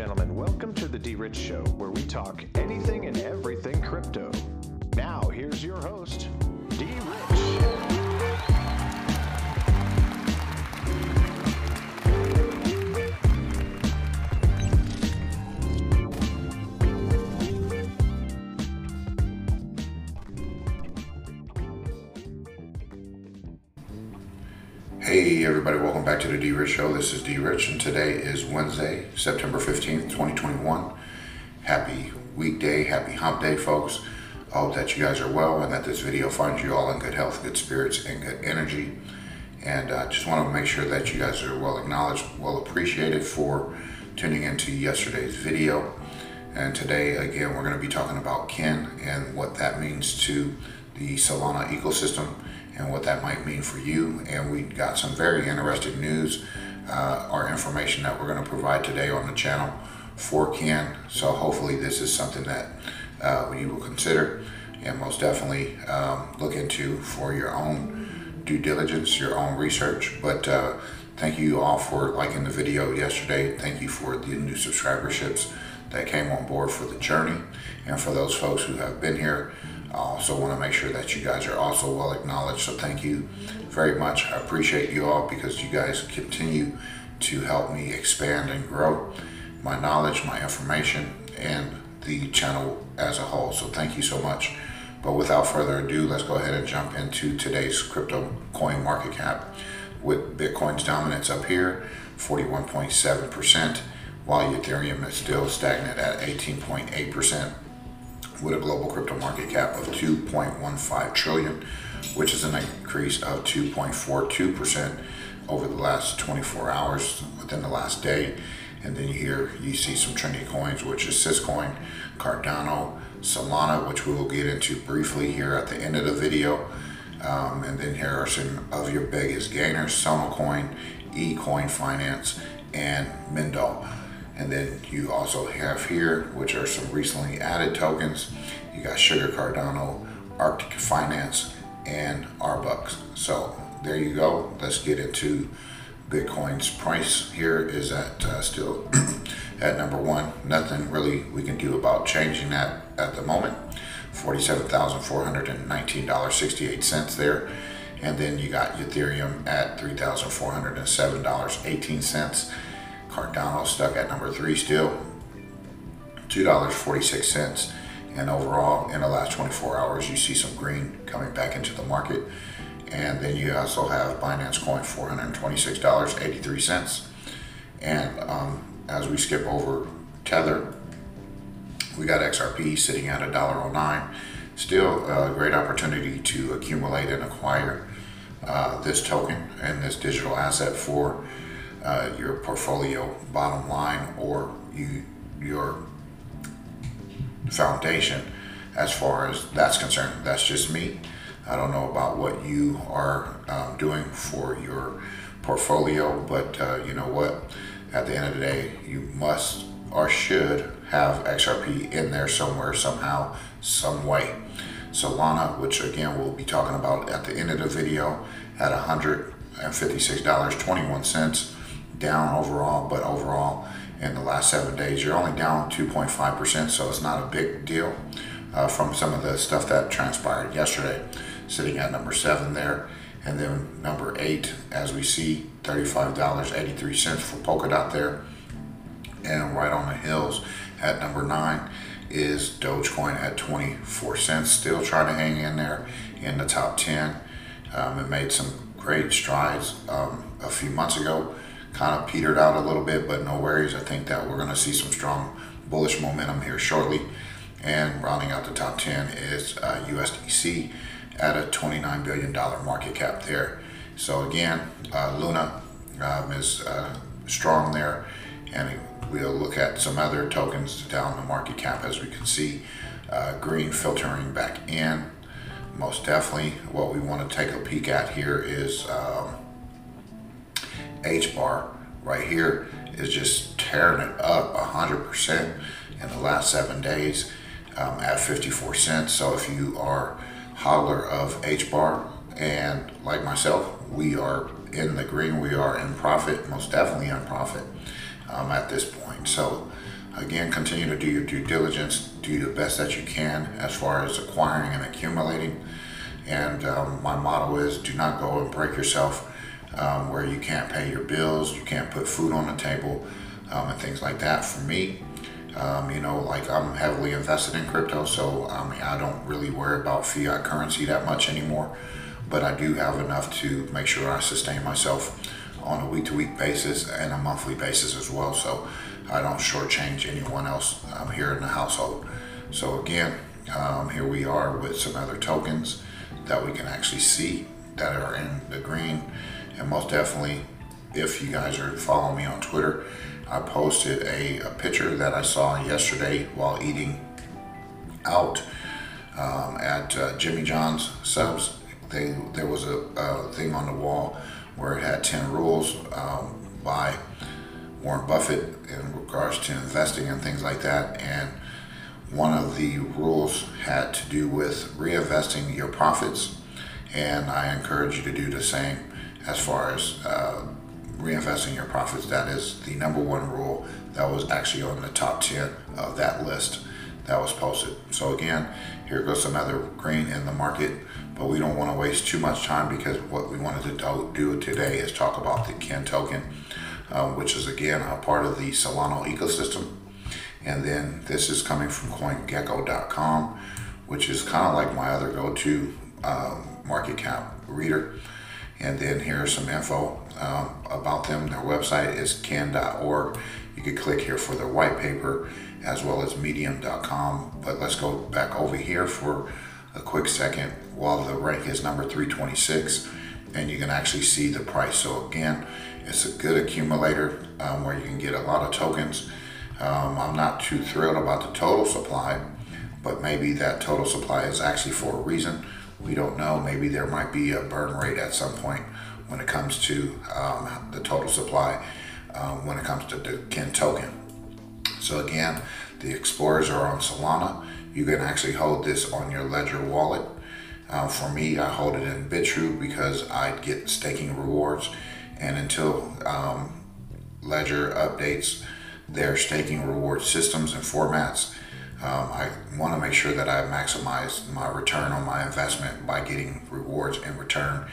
gentlemen, welcome to the D Rich Show, where we talk anything and everything crypto. Now, here's your host, everybody, welcome back to the D Rich Show. This is D Rich, and today is Wednesday, September 15th, 2021. Happy weekday, happy hump day, folks. I hope that you guys are well and that this video finds you all in good health, good spirits, and good energy. And I uh, just want to make sure that you guys are well acknowledged, well appreciated for tuning into yesterday's video. And today, again, we're going to be talking about Kin and what that means to the Solana ecosystem and what that might mean for you. And we got some very interesting news uh, or information that we're going to provide today on the channel for Kin. So hopefully this is something that uh, you will consider and most definitely um, look into for your own due diligence, your own research. But uh, thank you all for liking the video yesterday. Thank you for the new subscriberships that came on board for the journey. And for those folks who have been here, also want to make sure that you guys are also well acknowledged. So thank you very much. I appreciate you all because you guys continue to help me expand and grow my knowledge, my information, and the channel as a whole. So thank you so much. But without further ado, let's go ahead and jump into today's crypto coin market cap with Bitcoin's dominance up here, 41.7%, while Ethereum is still stagnant at 18.8% with a global crypto market cap of 2.15 trillion, which is an increase of 2.42% over the last 24 hours within the last day. And then here you see some trendy coins, which is Syscoin, Cardano, Solana, which we will get into briefly here at the end of the video. Um, and then here are some of your biggest gainers, Sonocoin, eCoin Finance, and Mendo. And then you also have here, which are some recently added tokens. You got Sugar Cardano, Arctic Finance, and Arbucks. So there you go. Let's get into Bitcoin's price here is at uh, still at number one. Nothing really we can do about changing that at the moment. $47,419.68 there. And then you got Ethereum at $3,407.18. Cardano stuck at number three still, $2.46. And overall, in the last 24 hours, you see some green coming back into the market. And then you also have Binance Coin, $426.83. And um, as we skip over Tether, we got XRP sitting at $1.09. Still a great opportunity to accumulate and acquire uh, this token and this digital asset for uh, your portfolio bottom line or you your foundation as far as that's concerned. That's just me. I don't know about what you are um, doing for your portfolio, but uh, you know what? At the end of the day, you must or should have XRP in there somewhere, somehow, some way. Solana, which again we'll be talking about at the end of the video, at $156.21 down overall, but overall in the last seven days, you're only down 2.5%, so it's not a big deal uh, from some of the stuff that transpired yesterday, sitting at number seven there. And then number eight, as we see, $35.83 for Polkadot there. And right on the hills at number nine is Dogecoin at 24 cents, still trying to hang in there in the top 10. Um, it made some great strides um, a few months ago kind of petered out a little bit, but no worries. I think that we're going to see some strong bullish momentum here shortly. And rounding out the top 10 is uh, USDC at a $29 billion market cap there. So again, uh, Luna um, is uh, strong there. And we'll look at some other tokens down the market cap as we can see. Uh, green filtering back in. Most definitely what we want to take a peek at here is um, H bar right here is just tearing it up 100% in the last seven days um, at 54 cents. So if you are hodler of H bar and like myself, we are in the green, we are in profit, most definitely in profit. um, at this point. So again, continue to do your due diligence, do the best that you can as far as acquiring and accumulating. And um, my motto is do not go and break yourself um, where you can't pay your bills, you can't put food on the table, um, and things like that. For me, um, you know, like I'm heavily invested in crypto, so I mean, I don't really worry about fiat currency that much anymore. But I do have enough to make sure I sustain myself on a week to week basis and a monthly basis as well. So I don't shortchange anyone else um, here in the household. So again, um, here we are with some other tokens that we can actually see that are in the green. And most definitely, if you guys are following me on Twitter, I posted a, a picture that I saw yesterday while eating out um, at uh, Jimmy John's subs. They, there was a, a, thing on the wall where it had 10 rules um, by Warren Buffett in regards to investing and things like that. And one of the rules had to do with reinvesting your profits. And I encourage you to do the same as far as uh, reinvesting your profits. That is the number one rule that was actually on the top 10 of that list that was posted. So again, here goes some other green in the market, but we don't want to waste too much time because what we wanted to do today is talk about the Kin token, uh, which is again a part of the Solana ecosystem. And then this is coming from CoinGecko.com, which is kind of like my other go-to um, market cap reader. And then here's some info um, about them. Their website is kin.org. You can click here for their white paper as well as medium.com. But let's go back over here for a quick second while the rank is number 326 and you can actually see the price. So again, it's a good accumulator um, where you can get a lot of tokens. Um, I'm not too thrilled about the total supply, but maybe that total supply is actually for a reason. We don't know. Maybe there might be a burn rate at some point when it comes to um, the total supply um, when it comes to the Kin token. So again, the explorers are on Solana. You can actually hold this on your Ledger wallet. Uh, for me, I hold it in Bitrue because I get staking rewards. And until um, Ledger updates their staking reward systems and formats, um, I want to make sure that I maximize my return on my investment by getting rewards in return.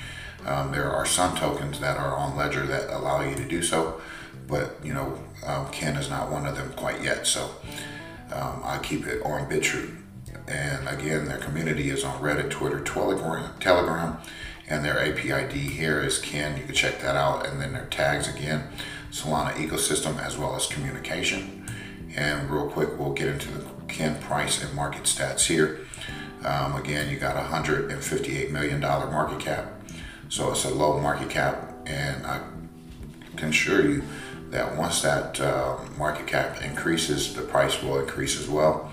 Um, there are some tokens that are on Ledger that allow you to do so, but you know, um, Kin is not one of them quite yet. So um, I keep it on Bitrue. And again, their community is on Reddit, Twitter, Telegram, and their API ID here is Kin. You can check that out. And then their tags again, Solana ecosystem as well as communication. And real quick, we'll get into the Kin price and market stats here. Um, again, you got a $158 million market cap. So it's a low market cap. And I can assure you that once that uh, market cap increases, the price will increase as well.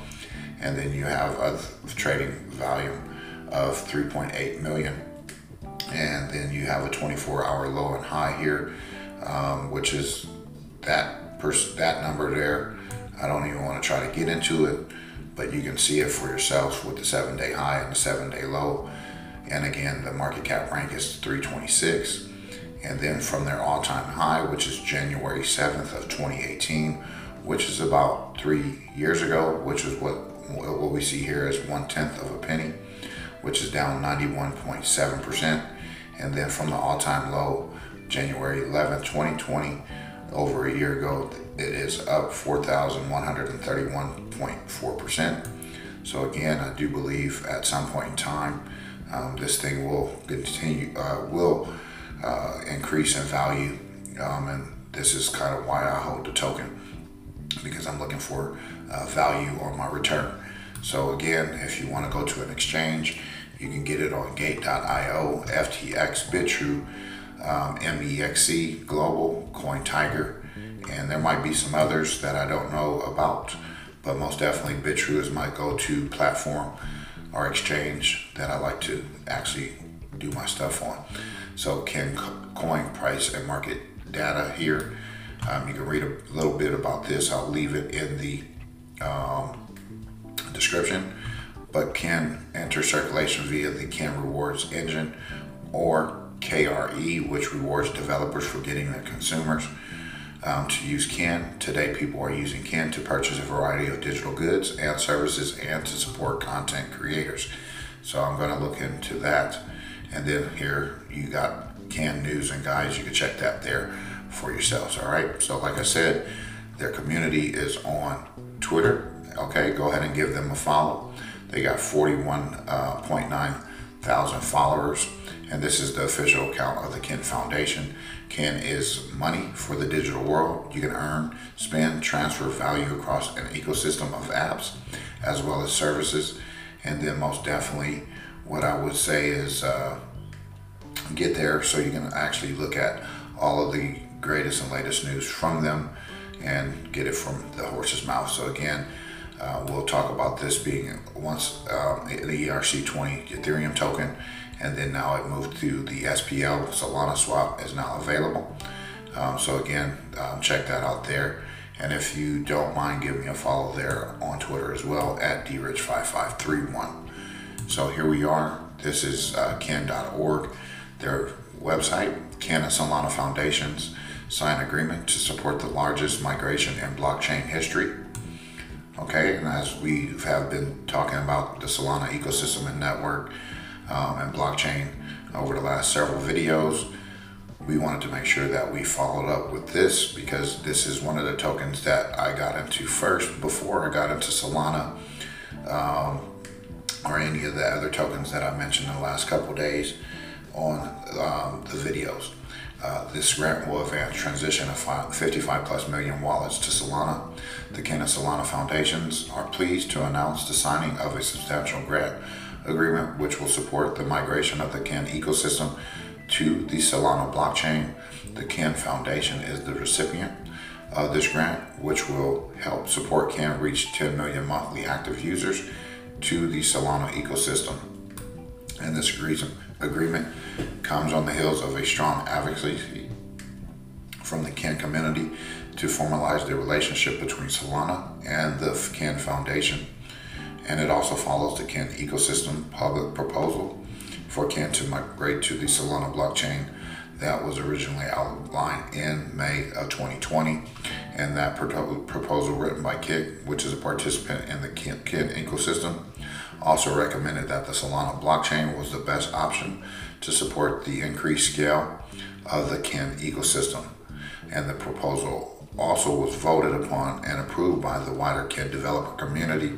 And then you have a trading volume of 3.8 million. And then you have a 24 hour low and high here, um, which is that pers- that number there I don't even want to try to get into it, but you can see it for yourself with the seven day high and the seven day low. And again, the market cap rank is 326. And then from their all time high, which is January 7th of 2018, which is about three years ago, which is what what we see here is one tenth of a penny, which is down 91.7%. And then from the all time low, January 11th, 2020, over a year ago, it is up 4,131.4%. So again, I do believe at some point in time, um, this thing will continue, uh, will uh, increase in value. Um, and this is kind of why I hold the token because I'm looking for uh, value on my return. So again, if you want to go to an exchange, you can get it on Gate.io, FTX, Bitrue, um, MEXC, Global, Coin Tiger, and there might be some others that I don't know about, but most definitely Bitrue is my go-to platform or exchange that I like to actually do my stuff on. So Kin Coin price and market data here. Um, you can read a little bit about this. I'll leave it in the um, description. But Kin enter circulation via the Kin Rewards engine or KRE, which rewards developers for getting their consumers. Um, to use Kin. Today, people are using Kin to purchase a variety of digital goods and services and to support content creators. So I'm going to look into that. And then here you got Kin News and Guides. You can check that there for yourselves. All right. So, like I said, their community is on Twitter. Okay, go ahead and give them a follow. They got 41.9 uh, thousand followers, and this is the official account of the Kin Foundation. Kin is money for the digital world. You can earn, spend, transfer value across an ecosystem of apps as well as services. And then, most definitely, what I would say is uh, get there so you can actually look at all of the greatest and latest news from them and get it from the horse's mouth. So again, uh, we'll talk about this being once um, the ERC20 Ethereum token, and then now it moved to the SPL Solana swap is now available. Um, so again, um, check that out there. And if you don't mind, give me a follow there on Twitter as well at drich5531. So here we are. This is uh, kin.org, their website, Kin and Solana Foundations sign agreement to support the largest migration in blockchain history. Okay, and as we have been talking about the Solana ecosystem and network um, and blockchain over the last several videos, we wanted to make sure that we followed up with this because this is one of the tokens that I got into first before I got into Solana um, or any of the other tokens that I mentioned in the last couple days on um, the videos. Uh, this grant will advance transition of 55 plus million wallets to Solana. The and Solana Foundations are pleased to announce the signing of a substantial grant agreement which will support the migration of the Kin ecosystem to the Solana blockchain. The Kin Foundation is the recipient of this grant, which will help support Kin reach 10 million monthly active users to the Solana ecosystem. And this agreement comes on the heels of a strong advocacy from the Kin community to formalize the relationship between Solana and the Kin Foundation. And it also follows the Kin ecosystem public proposal for Kin to migrate to the Solana blockchain that was originally outlined in May of 2020. And that proposal written by Kik, which is a participant in the Kin ecosystem, also recommended that the Solana blockchain was the best option to support the increased scale of the Kin ecosystem. And the proposal also was voted upon and approved by the wider Kin developer community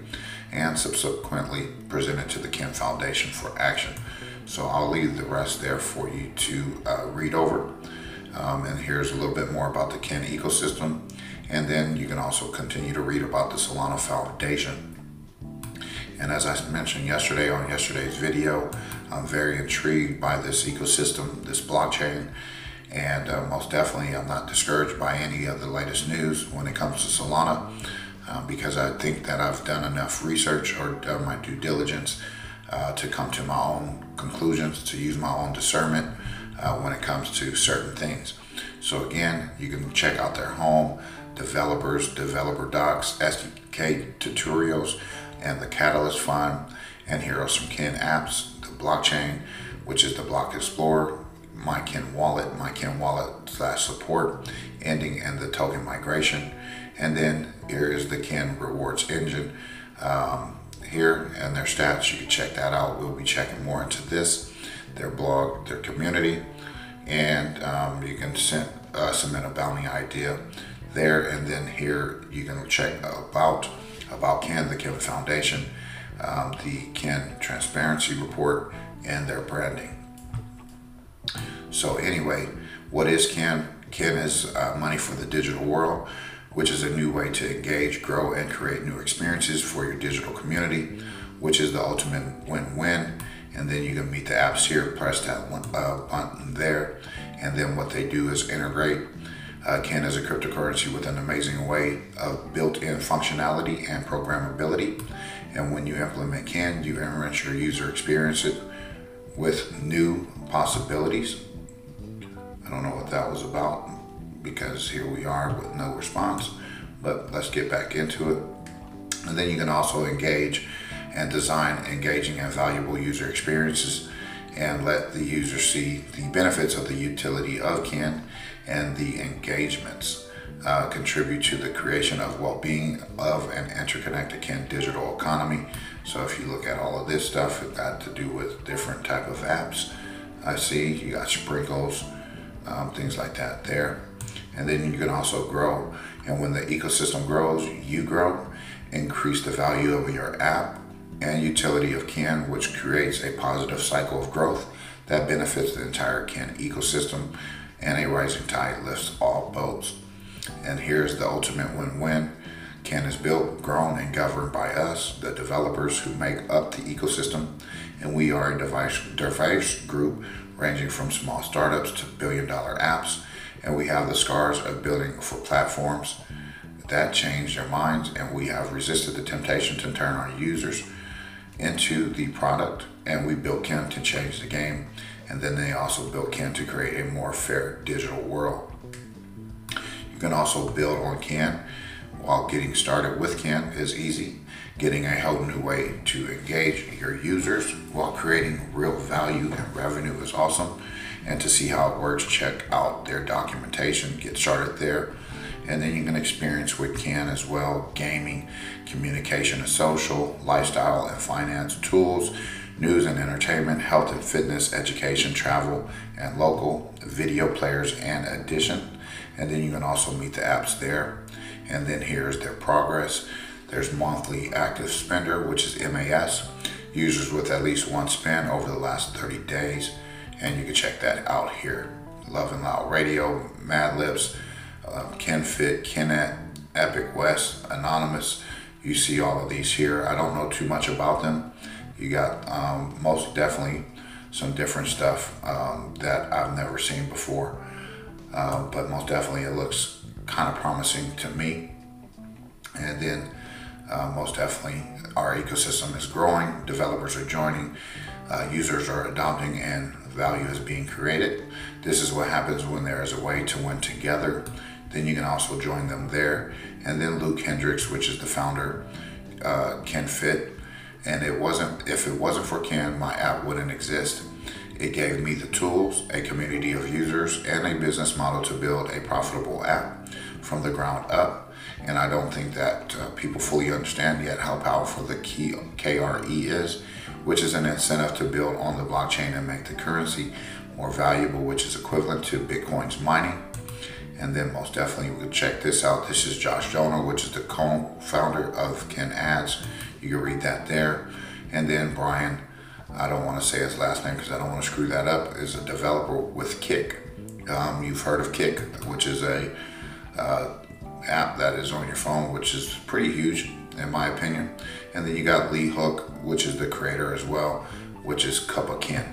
and subsequently presented to the Kin Foundation for action. So I'll leave the rest there for you to uh, read over. Um, and here's a little bit more about the Kin ecosystem. And then you can also continue to read about the Solana Foundation and as I mentioned yesterday on yesterday's video, I'm very intrigued by this ecosystem, this blockchain, and uh, most definitely I'm not discouraged by any of the latest news when it comes to Solana uh, because I think that I've done enough research or done my due diligence uh, to come to my own conclusions, to use my own discernment uh, when it comes to certain things. So again, you can check out their home, developers, developer docs, SDK tutorials, and the Catalyst Fund. And here are some Kin apps, the blockchain, which is the Block Explorer, My Kin Wallet, My Kin Wallet slash support, ending and the token migration. And then here is the Kin Rewards Engine um, here and their stats. You can check that out. We'll be checking more into this, their blog, their community, and um, you can send, uh, submit a bounty idea there. And then here you can check about about Kin, the Kin Foundation, um, the Kin Transparency Report, and their branding. So anyway, what is Kin? Kin is uh, money for the digital world, which is a new way to engage, grow, and create new experiences for your digital community, which is the ultimate win-win. And then you can meet the apps here, press that uh, button there, and then what they do is integrate uh, Kin is a cryptocurrency with an amazing way of built-in functionality and programmability. And when you implement Kin, you enrich your user experience it with new possibilities. I don't know what that was about because here we are with no response, but let's get back into it. And then you can also engage and design engaging and valuable user experiences and let the user see the benefits of the utility of Kin and the engagements uh, contribute to the creation of well-being of an interconnected Kin digital economy. So if you look at all of this stuff, it got to do with different type of apps. I see you got sprinkles, um, things like that there. And then you can also grow. And when the ecosystem grows, you grow, increase the value of your app and utility of Kin, which creates a positive cycle of growth that benefits the entire Kin ecosystem. And a rising tide lifts all boats. And here's the ultimate win-win. Kin is built, grown, and governed by us, the developers who make up the ecosystem, and we are a device, device group ranging from small startups to billion dollar apps, and we have the scars of building for platforms mm-hmm. that change their minds, and we have resisted the temptation to turn our users into the product, and we built Kin to change the game, and then they also built Kin to create a more fair digital world. You can also build on Kin while getting started with Kin is easy. Getting a whole new way to engage your users while creating real value and revenue is awesome. And to see how it works, check out their documentation, get started there. And then you can experience Kin as well gaming, communication and social, lifestyle and finance tools, news and entertainment, health and fitness, education, travel, and local, video players and addition and then you can also meet the apps there. And then here's their progress. There's monthly active spender, which is MAS, users with at least one spend over the last 30 days. And you can check that out here. Love and Loud Radio, Mad Libs, um, KinFit, Kinit, Epic West, Anonymous. You see all of these here. I don't know too much about them. You got um, most definitely some different stuff um, that I've never seen before. Uh, but most definitely it looks kind of promising to me. And then uh, most definitely our ecosystem is growing, developers are joining, uh, users are adopting, and value is being created. This is what happens when there is a way to win together. Then you can also join them there. And then Luke Hendricks, which is the founder, uh, KinFit. And it wasn't if it wasn't for Kin, my app wouldn't exist. It gave me the tools, a community of users, and a business model to build a profitable app from the ground up. And I don't think that uh, people fully understand yet how powerful the key KRE is, which is an incentive to build on the blockchain and make the currency more valuable, which is equivalent to Bitcoin's mining. And then most definitely we could check this out. This is Josh Jonah, which is the co-founder of Kin Ads. You can read that there. And then Brian I don't want to say his last name because I don't want to screw that up, is a developer with Kik. Um, you've heard of Kik, which is a uh, app that is on your phone, which is pretty huge in my opinion. And then you got Lee Hook, which is the creator as well, which is Cup of Kin.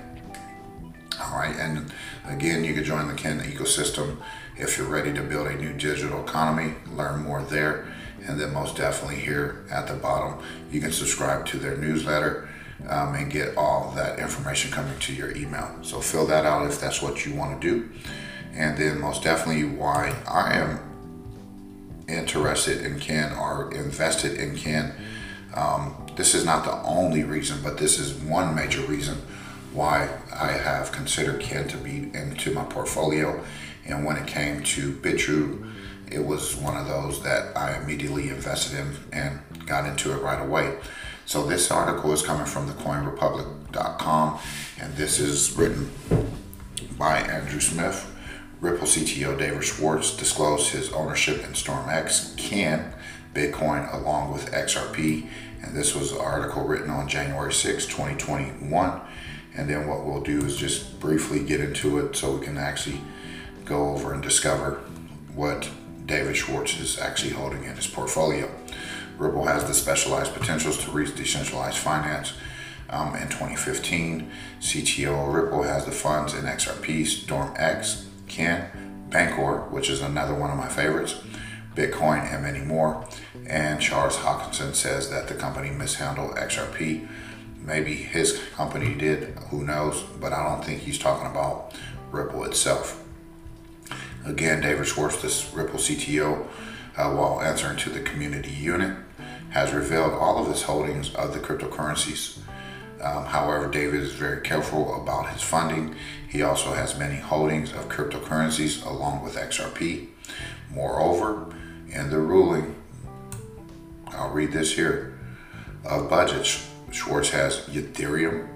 All right, and again, you can join the Kin ecosystem if you're ready to build a new digital economy. Learn more there, and then most definitely here at the bottom, you can subscribe to their newsletter um, and get all that information coming to your email. So fill that out if that's what you want to do. And then most definitely why I am interested in Kin or invested in Kin. Um, this is not the only reason, but this is one major reason why I have considered Kin to be into my portfolio. And when it came to Bitrue, it was one of those that I immediately invested in and got into it right away. So this article is coming from thecoinrepublic.com and this is written by Andrew Smith. Ripple CTO David Schwartz disclosed his ownership in StormX, Kin Bitcoin along with XRP. And this was an article written on January 6, 2021. And then what we'll do is just briefly get into it so we can actually go over and discover what David Schwartz is actually holding in his portfolio. Ripple has the specialized potentials to reach decentralized finance. Um, in 2015, CTO Ripple has the funds in XRP, StormX, Kin, Bancor, which is another one of my favorites, Bitcoin, and many more. And Charles Hoskinson says that the company mishandled XRP. Maybe his company did, who knows, but I don't think he's talking about Ripple itself. Again, David Schwartz, this Ripple CTO, uh, while answering to the community unit, has revealed all of his holdings of the cryptocurrencies Um, however, David is very careful about his funding. He also has many holdings of cryptocurrencies along with XRP. Moreover, in the ruling, I'll read this here, of budgets, Schwartz has Ethereum,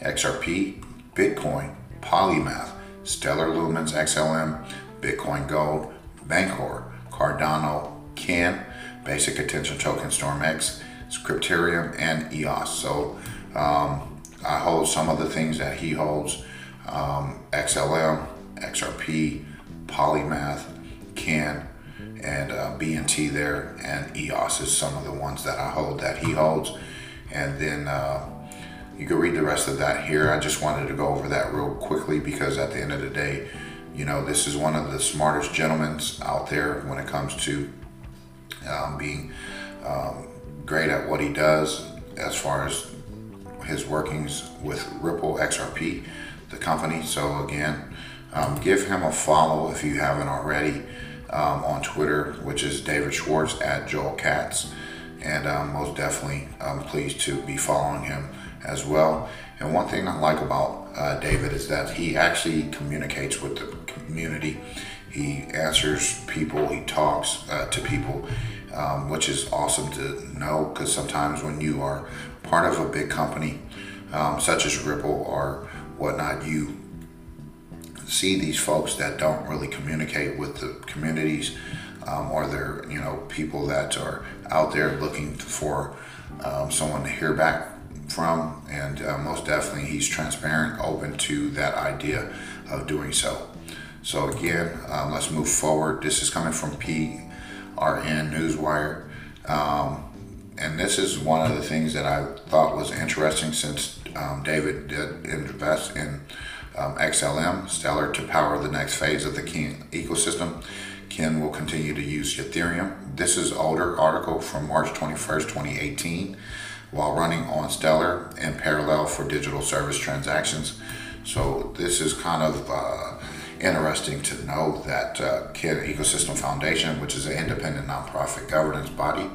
XRP, Bitcoin, Polymath, Stellar Lumens XLM, Bitcoin Gold, Bancor, Cardano, Kin, Basic Attention Token StormX, Scripterium, and EOS. So um, I hold some of the things that he holds um, XLM, XRP, Polymath, Kin, and uh, BNT there, and EOS is some of the ones that I hold that he holds. And then uh, you can read the rest of that here. I just wanted to go over that real quickly because at the end of the day, you know, this is one of the smartest gentlemen out there when it comes to um, being um, great at what he does as far as his workings with Ripple XRP, the company. So again, um, give him a follow if you haven't already um, on Twitter, which is David Schwartz at Joel Katz. And um, most definitely, I'm pleased to be following him as well. And one thing I like about uh, David is that he actually communicates with the community. He answers people, he talks uh, to people, um, which is awesome to know because sometimes when you are part of a big company, um, such as Ripple or whatnot, you see these folks that don't really communicate with the communities? Um, or they're you know people that are out there looking for um, someone to hear back from? And uh, most definitely he's transparent open to that idea of doing so. So again um, let's move forward. This is coming from prn newswire. Um, and this is one of the things that i thought was interesting since um, david did invest in um, XLM, Stellar, to power the next phase of the Kin ecosystem. Kin will continue to use Ethereum. This is older article from March 21st, 2018, while running on Stellar in parallel for digital service transactions. So this is kind of uh, interesting to know that uh, Kin Ecosystem Foundation, which is an independent nonprofit governance body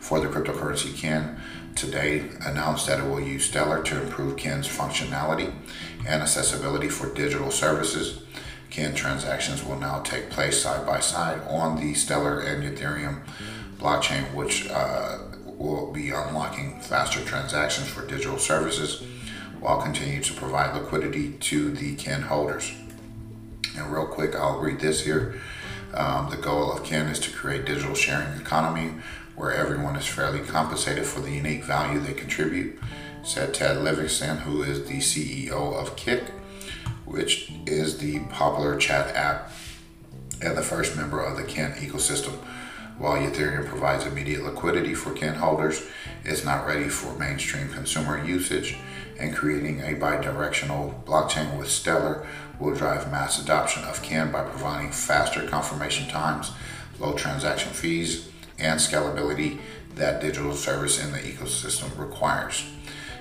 for the cryptocurrency Kin, today announced that it will use Stellar to improve Kin's functionality and accessibility for digital services. Kin transactions will now take place side by side on the Stellar and Ethereum blockchain, which uh, will be unlocking faster transactions for digital services while continuing to provide liquidity to the Kin holders. And real quick, I'll read this here. Um, the goal of Kin is to create digital sharing economy where everyone is fairly compensated for the unique value they contribute, said Ted Livingston, who is the CEO of Kik, which is the popular chat app and the first member of the Kin ecosystem. While Ethereum provides immediate liquidity for Kin holders, it's not ready for mainstream consumer usage, and creating a bi-directional blockchain with Stellar will drive mass adoption of Kin by providing faster confirmation times, low transaction fees, and scalability that digital service in the ecosystem requires.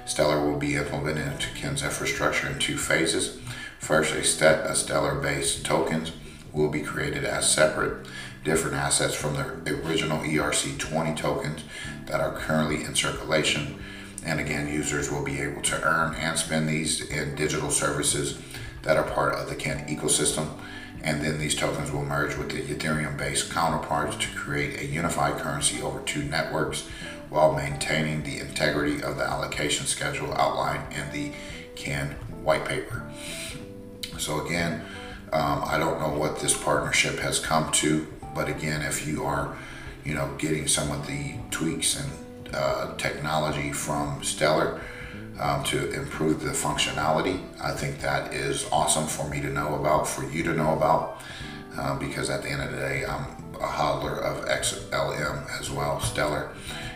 Stellar will be implemented into Kin's infrastructure in two phases. First, a set of Stellar-based tokens will be created as separate, different assets from the original ERC20 tokens that are currently in circulation. And again, users will be able to earn and spend these in digital services that are part of the Kin ecosystem and then these tokens will merge with the Ethereum-based counterparts to create a unified currency over two networks while maintaining the integrity of the allocation schedule outlined in the Kin white paper. So again, um, I don't know what this partnership has come to, but again, if you are, you know, getting some of the tweaks and uh, technology from Stellar, um, to improve the functionality. I think that is awesome for me to know about, for you to know about, uh, because at the end of the day, I'm a hodler of XLM as well, Stellar,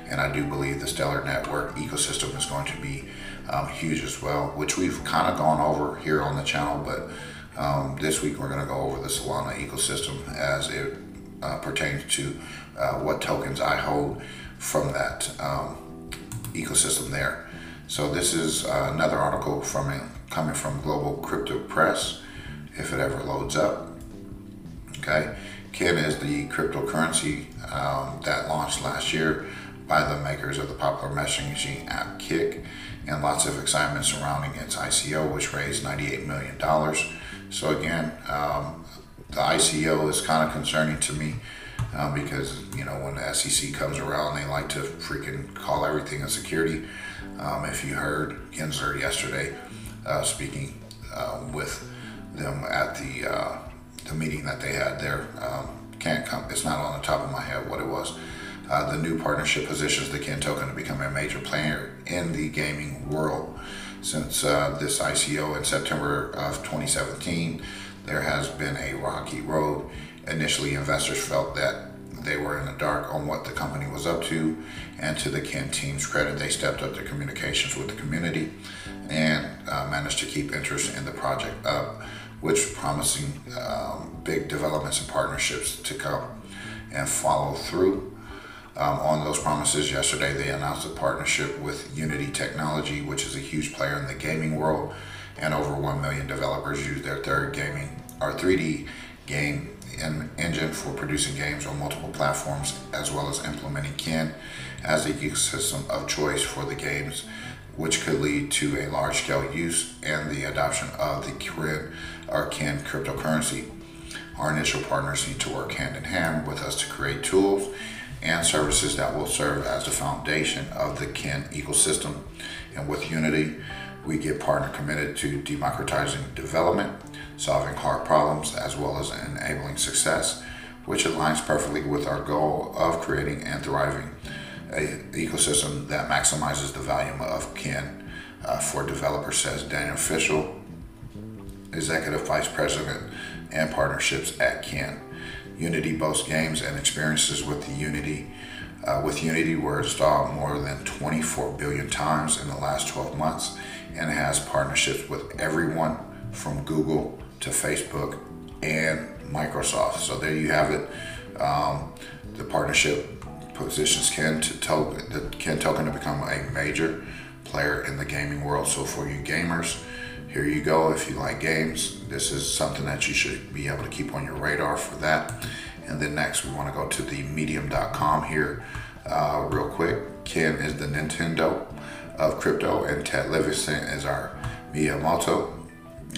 and I do believe the Stellar network ecosystem is going to be um, huge as well, which we've kind of gone over here on the channel, but um, this week we're going to go over the Solana ecosystem as it uh, pertains to uh, what tokens I hold from that um, ecosystem there. So this is uh, another article from coming from Global Crypto Press, if it ever loads up. Okay, Kin is the cryptocurrency um, that launched last year by the makers of the popular messaging app Kik, and lots of excitement surrounding its ICO, which raised $98 million. So, again, um, the ICO is kind of concerning to me um, because, you know, when the SEC comes around, they like to freaking call everything a security. Um, if you heard Gensler yesterday uh, speaking uh, with them at the uh, the meeting that they had there, um, can't come. It's not on the top of my head what it was. Uh, the new partnership positions the Kin token to become a major player in the gaming world. Since uh, this ICO in September of 2017, there has been a rocky road. Initially, investors felt that they were in the dark on what the company was up to, and to the Kin team's credit, they stepped up their communications with the community and uh, managed to keep interest in the project up, which promising um, big developments and partnerships to come and follow through. Um, on those promises yesterday, they announced a partnership with Unity Technology, which is a huge player in the gaming world, and over 1 million developers use their third gaming or 3D game engine for producing games on multiple platforms, as well as implementing Kin as the ecosystem of choice for the games, which could lead to a large-scale use and the adoption of the Kin or Kin cryptocurrency. Our initial partners need to work hand in hand with us to create tools and services that will serve as the foundation of the Kin ecosystem. And with Unity, we get partner committed to democratizing development, solving hard problems, as well as enabling success, which aligns perfectly with our goal of creating and thriving an ecosystem that maximizes the value of Kin uh, for developers, says Daniel Fishel, Executive Vice President and Partnerships at Kin. Unity boasts games and experiences with the Unity. Uh, with Unity, were installed more than 24 billion times in the last 12 months and has partnerships with everyone from Google to Facebook and Microsoft. So there you have it. Um, the partnership positions Kin to token, Kin token to become a major player in the gaming world. So for you gamers, here you go. If you like games, this is something that you should be able to keep on your radar for that. And then next, we want to go to the medium.com here uh, real quick. Kin is the Nintendo of crypto, and Ted Livingston is our Miyamoto.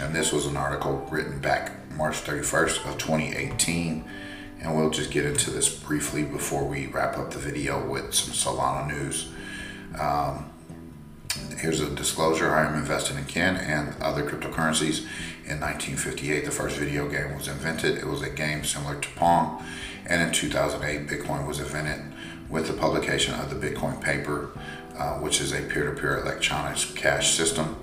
And this was an article written back March 31st of 2018. And we'll just get into this briefly before we wrap up the video with some Solana news. Um, Here's a disclosure I am invested in Kin and other cryptocurrencies. In 1958, the first video game was invented. It was a game similar to Pong. And in 2008, Bitcoin was invented with the publication of the Bitcoin paper, uh, which is a peer to peer electronic cash system.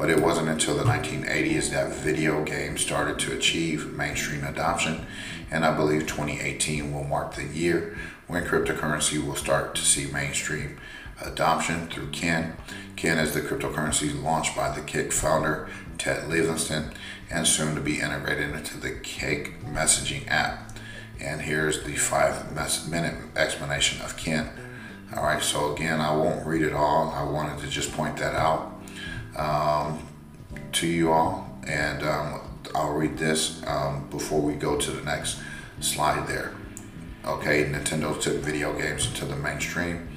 But it wasn't until the 1980s that video games started to achieve mainstream adoption. And I believe 2018 will mark the year when cryptocurrency will start to see mainstream adoption through Kin. Kin is the cryptocurrency launched by the Kik founder, Ted Livingston, and soon to be integrated into the Kik messaging app. And here's the five minute explanation of Kin. All right, so again, I won't read it all. I wanted to just point that out um, to you all. And um, I'll read this um, before we go to the next slide there. Okay, Nintendo took video games into the mainstream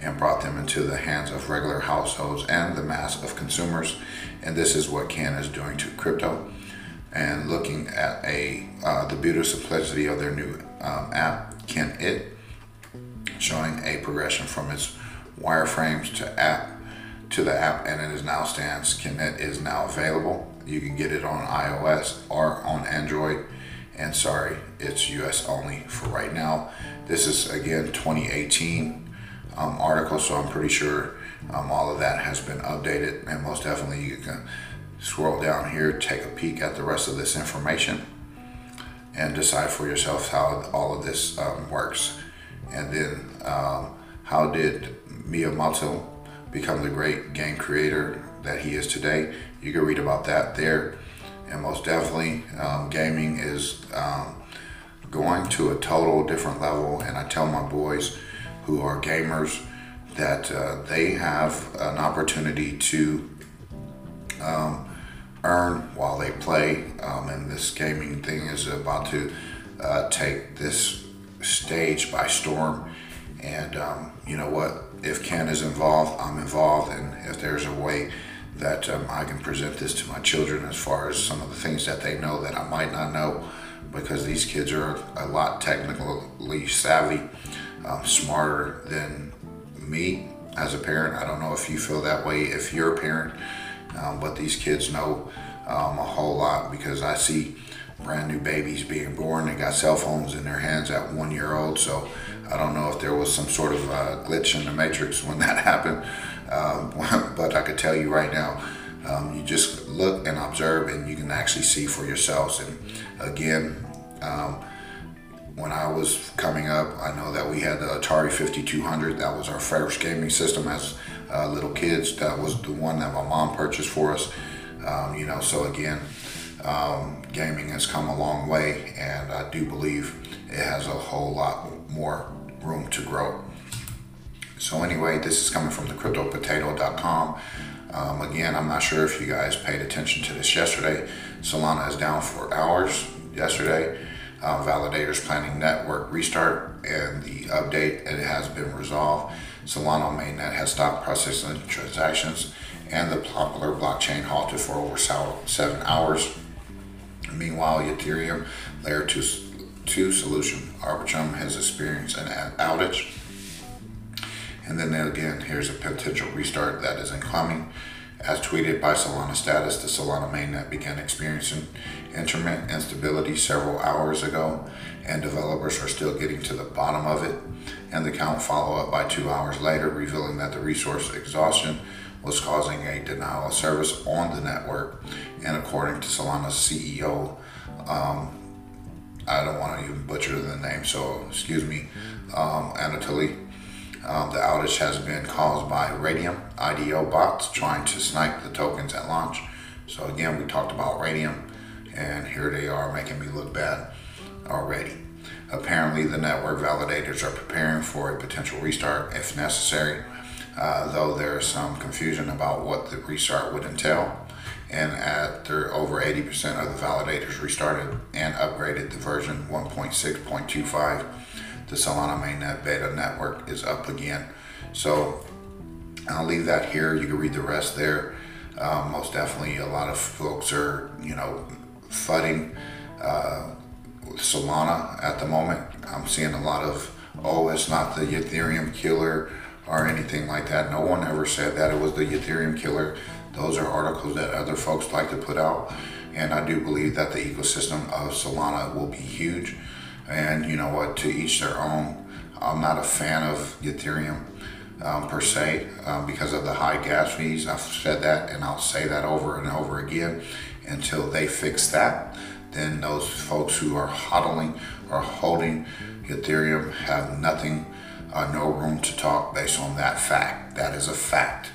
and brought them into the hands of regular households and the mass of consumers. And this is what Kin is doing to crypto. And looking at a uh, the beautiful simplicity of their new um, app, Kinit, showing a progression from its wireframes to app to the app, and it is now stands. Kinit is now available. You can get it on iOS or on Android. And sorry, it's US only for right now. This is again 2018 um, article, so I'm pretty sure um, all of that has been updated. And most definitely, you can scroll down here, take a peek at the rest of this information, and decide for yourself how all of this um, works. And then, um, how did Miyamoto become the great game creator that he is today? You can read about that there. And most definitely, um, gaming is um, going to a total different level. And I tell my boys, who are gamers that uh, they have an opportunity to um, earn while they play. Um, and this gaming thing is about to uh, take this stage by storm. And um, you know what? If Kin is involved, I'm involved. And if there's a way that um, I can present this to my children as far as some of the things that they know that I might not know, because these kids are a lot technically savvy, um, smarter than me as a parent. I don't know if you feel that way if you're a parent, um, but these kids know um, a whole lot because I see brand new babies being born. They got cell phones in their hands at one year old. So I don't know if there was some sort of uh, glitch in the matrix when that happened. Um, but I could tell you right now, um, you just look and observe and you can actually see for yourselves. And again, um, when I was coming up, I know that we had the Atari 5200. That was our first gaming system as uh, little kids. That was the one that my mom purchased for us. Um, you know, so again, um, gaming has come a long way, and I do believe it has a whole lot more room to grow. So anyway, this is coming from the CryptoPotato.com. Um, again, I'm not sure if you guys paid attention to this yesterday. Solana is down for hours yesterday um, validators planning network restart and the update it has been resolved. Solana mainnet has stopped processing transactions and the popular blockchain halted for over seven hours. Meanwhile, Ethereum layer 2, two solution Arbitrum has experienced an outage. And then again, here's a potential restart that is incoming. As tweeted by Solana Status, the Solana mainnet began experiencing intermittent instability several hours ago, and developers are still getting to the bottom of it. And the count follow up by two hours later, revealing that the resource exhaustion was causing a denial of service on the network. And according to Solana's CEO, um, I don't want to even butcher the name, so excuse me, um, Anatoly um, the outage has been caused by Raydium IDO bots trying to snipe the tokens at launch. So again, we talked about Raydium, and here they are making me look bad already. Apparently, the network validators are preparing for a potential restart if necessary, uh, though there is some confusion about what the restart would entail. And after over 80% of the validators restarted and upgraded to version 1.6.25 the Solana mainnet beta network is up again. So I'll leave that here. You can read the rest there. Um, most definitely, a lot of folks are, you know, fudding uh, Solana at the moment. I'm seeing a lot of, oh, it's not the Ethereum killer or anything like that. No one ever said that it was the Ethereum killer. Those are articles that other folks like to put out. And I do believe that the ecosystem of Solana will be huge. And you know what, to each their own. I'm not a fan of Ethereum um, per se um, because of the high gas fees. I've said that and I'll say that over and over again until they fix that. Then those folks who are hodling or holding Ethereum have nothing, uh, no room to talk based on that fact. That is a fact.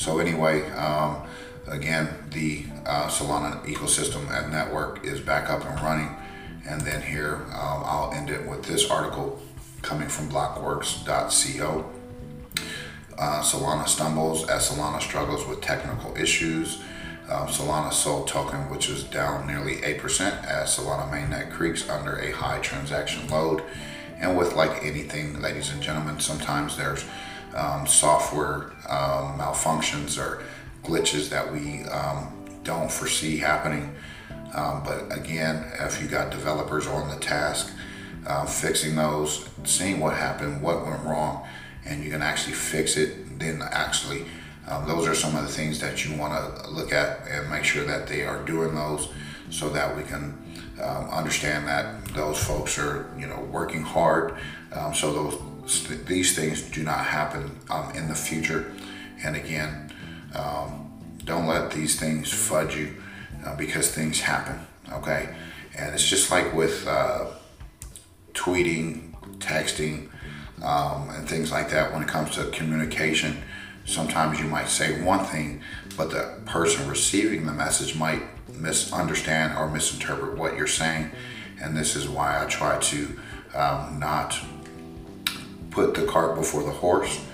So, anyway, um, again, the uh, Solana ecosystem and network is back up and running. And then here, um, I'll end it with this article coming from blockworks.co. Uh, Solana stumbles as Solana struggles with technical issues. Um, Solana sold token, which is down nearly 8% as Solana mainnet creaks under a high transaction load. And with like anything, ladies and gentlemen, sometimes there's um, software um, malfunctions or glitches that we um, don't foresee happening. Um, but again, if you got developers on the task, uh, fixing those, seeing what happened, what went wrong, and you can actually fix it, then actually, um, those are some of the things that you want to look at and make sure that they are doing those so that we can um, understand that those folks are, you know, working hard. Um, so those these things do not happen um, in the future. And again, um, don't let these things fudge you uh, because things happen, okay? And it's just like with uh, tweeting, texting, um, and things like that when it comes to communication. Sometimes you might say one thing, but the person receiving the message might misunderstand or misinterpret what you're saying. And this is why I try to um, not put the cart before the horse,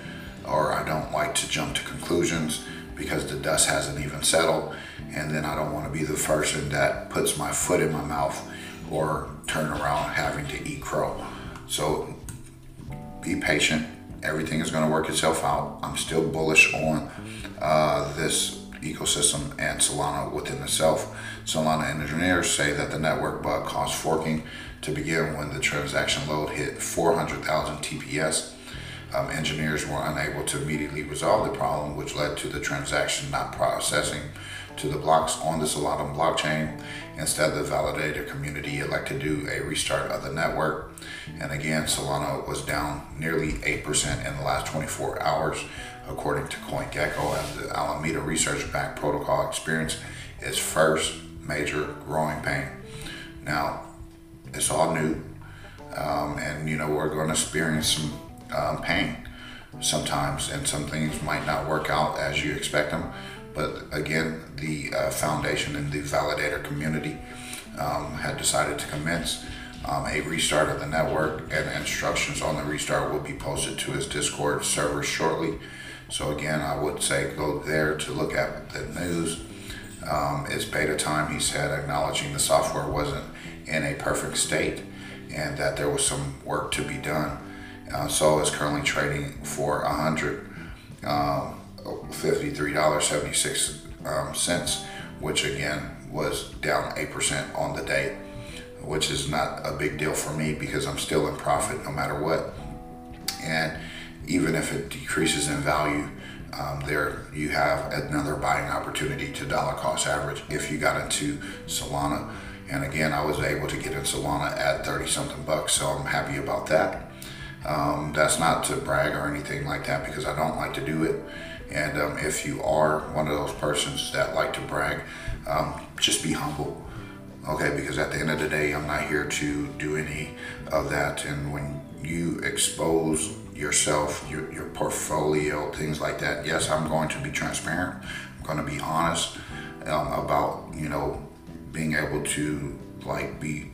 or I don't like to jump to conclusions because the dust hasn't even settled. And then I don't want to be the person that puts my foot in my mouth or turn around having to eat crow. So be patient. Everything is going to work itself out. I'm still bullish on uh, this ecosystem and Solana within itself. Solana engineers say that the network bug caused forking to begin when the transaction load hit 400,000 TPS. Um, engineers were unable to immediately resolve the problem, which led to the transaction not processing to the blocks on the Solana blockchain. Instead, the validator community elected to do a restart of the network. And again, Solana was down nearly 8% in the last 24 hours, according to CoinGecko, as the Alameda Research backed protocol experienced its first major growing pain. Now, it's all new, um, and you know, we're going to experience some um, pain sometimes, and some things might not work out as you expect them. But again, the uh, foundation and the validator community um, had decided to commence um, a restart of the network, and instructions on the restart will be posted to his Discord server shortly. So again, I would say go there to look at the news. Um, it's beta time, he said, acknowledging the software wasn't in a perfect state and that there was some work to be done. Uh, Sol is currently trading for a hundred um, which again was down eight percent on the day, which is not a big deal for me because I'm still in profit no matter what. And even if it decreases in value, um, there you have another buying opportunity to dollar cost average if you got into Solana. And again, I was able to get in Solana at 30 something bucks, so I'm happy about that. Um, that's not to brag or anything like that because I don't like to do it. And um, if you are one of those persons that like to brag, um, just be humble. Okay, because at the end of the day, I'm not here to do any of that. And when you expose yourself, your, your portfolio, things like that, yes, I'm going to be transparent. I'm going to be honest um, about, you know, being able to like be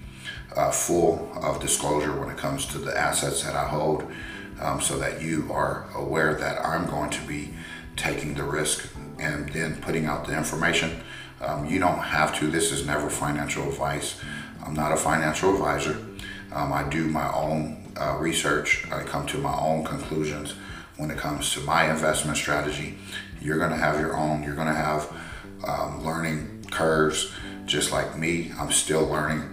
uh, full of disclosure when it comes to the assets that I hold um, so that you are aware that I'm going to be taking the risk and then putting out the information. Um, you don't have to. This is never financial advice. I'm not a financial advisor. Um, I do my own uh, research. I come to my own conclusions when it comes to my investment strategy. You're going to have your own. You're going to have um, learning curves just like me. I'm still learning.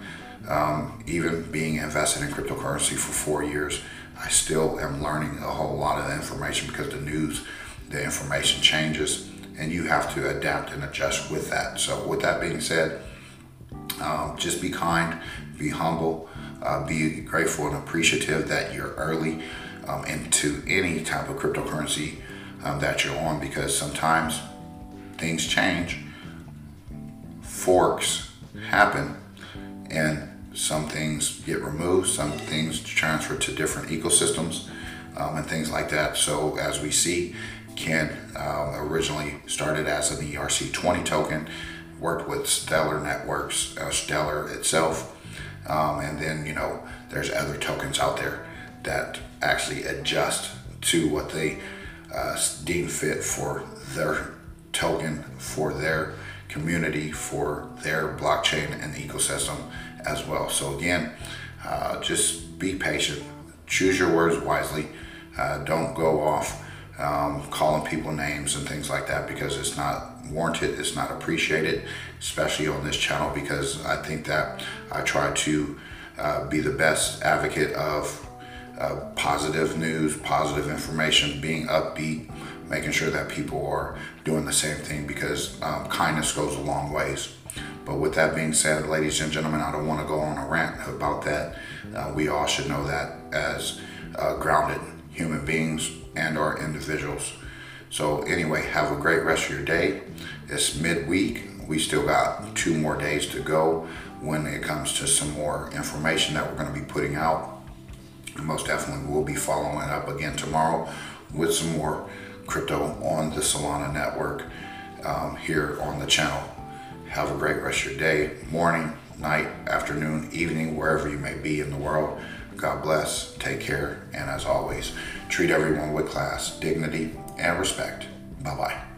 Um, even being invested in cryptocurrency for four years, I still am learning a whole lot of information because the news, the information changes, and you have to adapt and adjust with that. So, with that being said, um, just be kind, be humble, uh, be grateful and appreciative that you're early um, into any type of cryptocurrency um, that you're on because sometimes things change, forks happen, and some things get removed, some things transfer to different ecosystems um, and things like that. So as we see, Kin um, originally started as an ERC20 token, worked with Stellar Networks, uh, Stellar itself, um, and then you know there's other tokens out there that actually adjust to what they uh, deem fit for their token, for their community, for their blockchain and ecosystem as well. So again, uh, just be patient, choose your words wisely. Uh, don't go off um, calling people names and things like that because it's not warranted, it's not appreciated, especially on this channel because I think that I try to uh, be the best advocate of uh, positive news, positive information, being upbeat, making sure that people are doing the same thing because um, kindness goes a long ways. But with that being said, ladies and gentlemen, I don't want to go on a rant about that. Uh, we all should know that as uh, grounded human beings and our individuals. So anyway, have a great rest of your day. It's midweek. We still got two more days to go when it comes to some more information that we're going to be putting out. And most definitely we'll be following up again tomorrow with some more crypto on the Solana network um, here on the channel. Have a great rest of your day, morning, night, afternoon, evening, wherever you may be in the world. God bless, take care, and as always, treat everyone with class, dignity, and respect. Bye bye.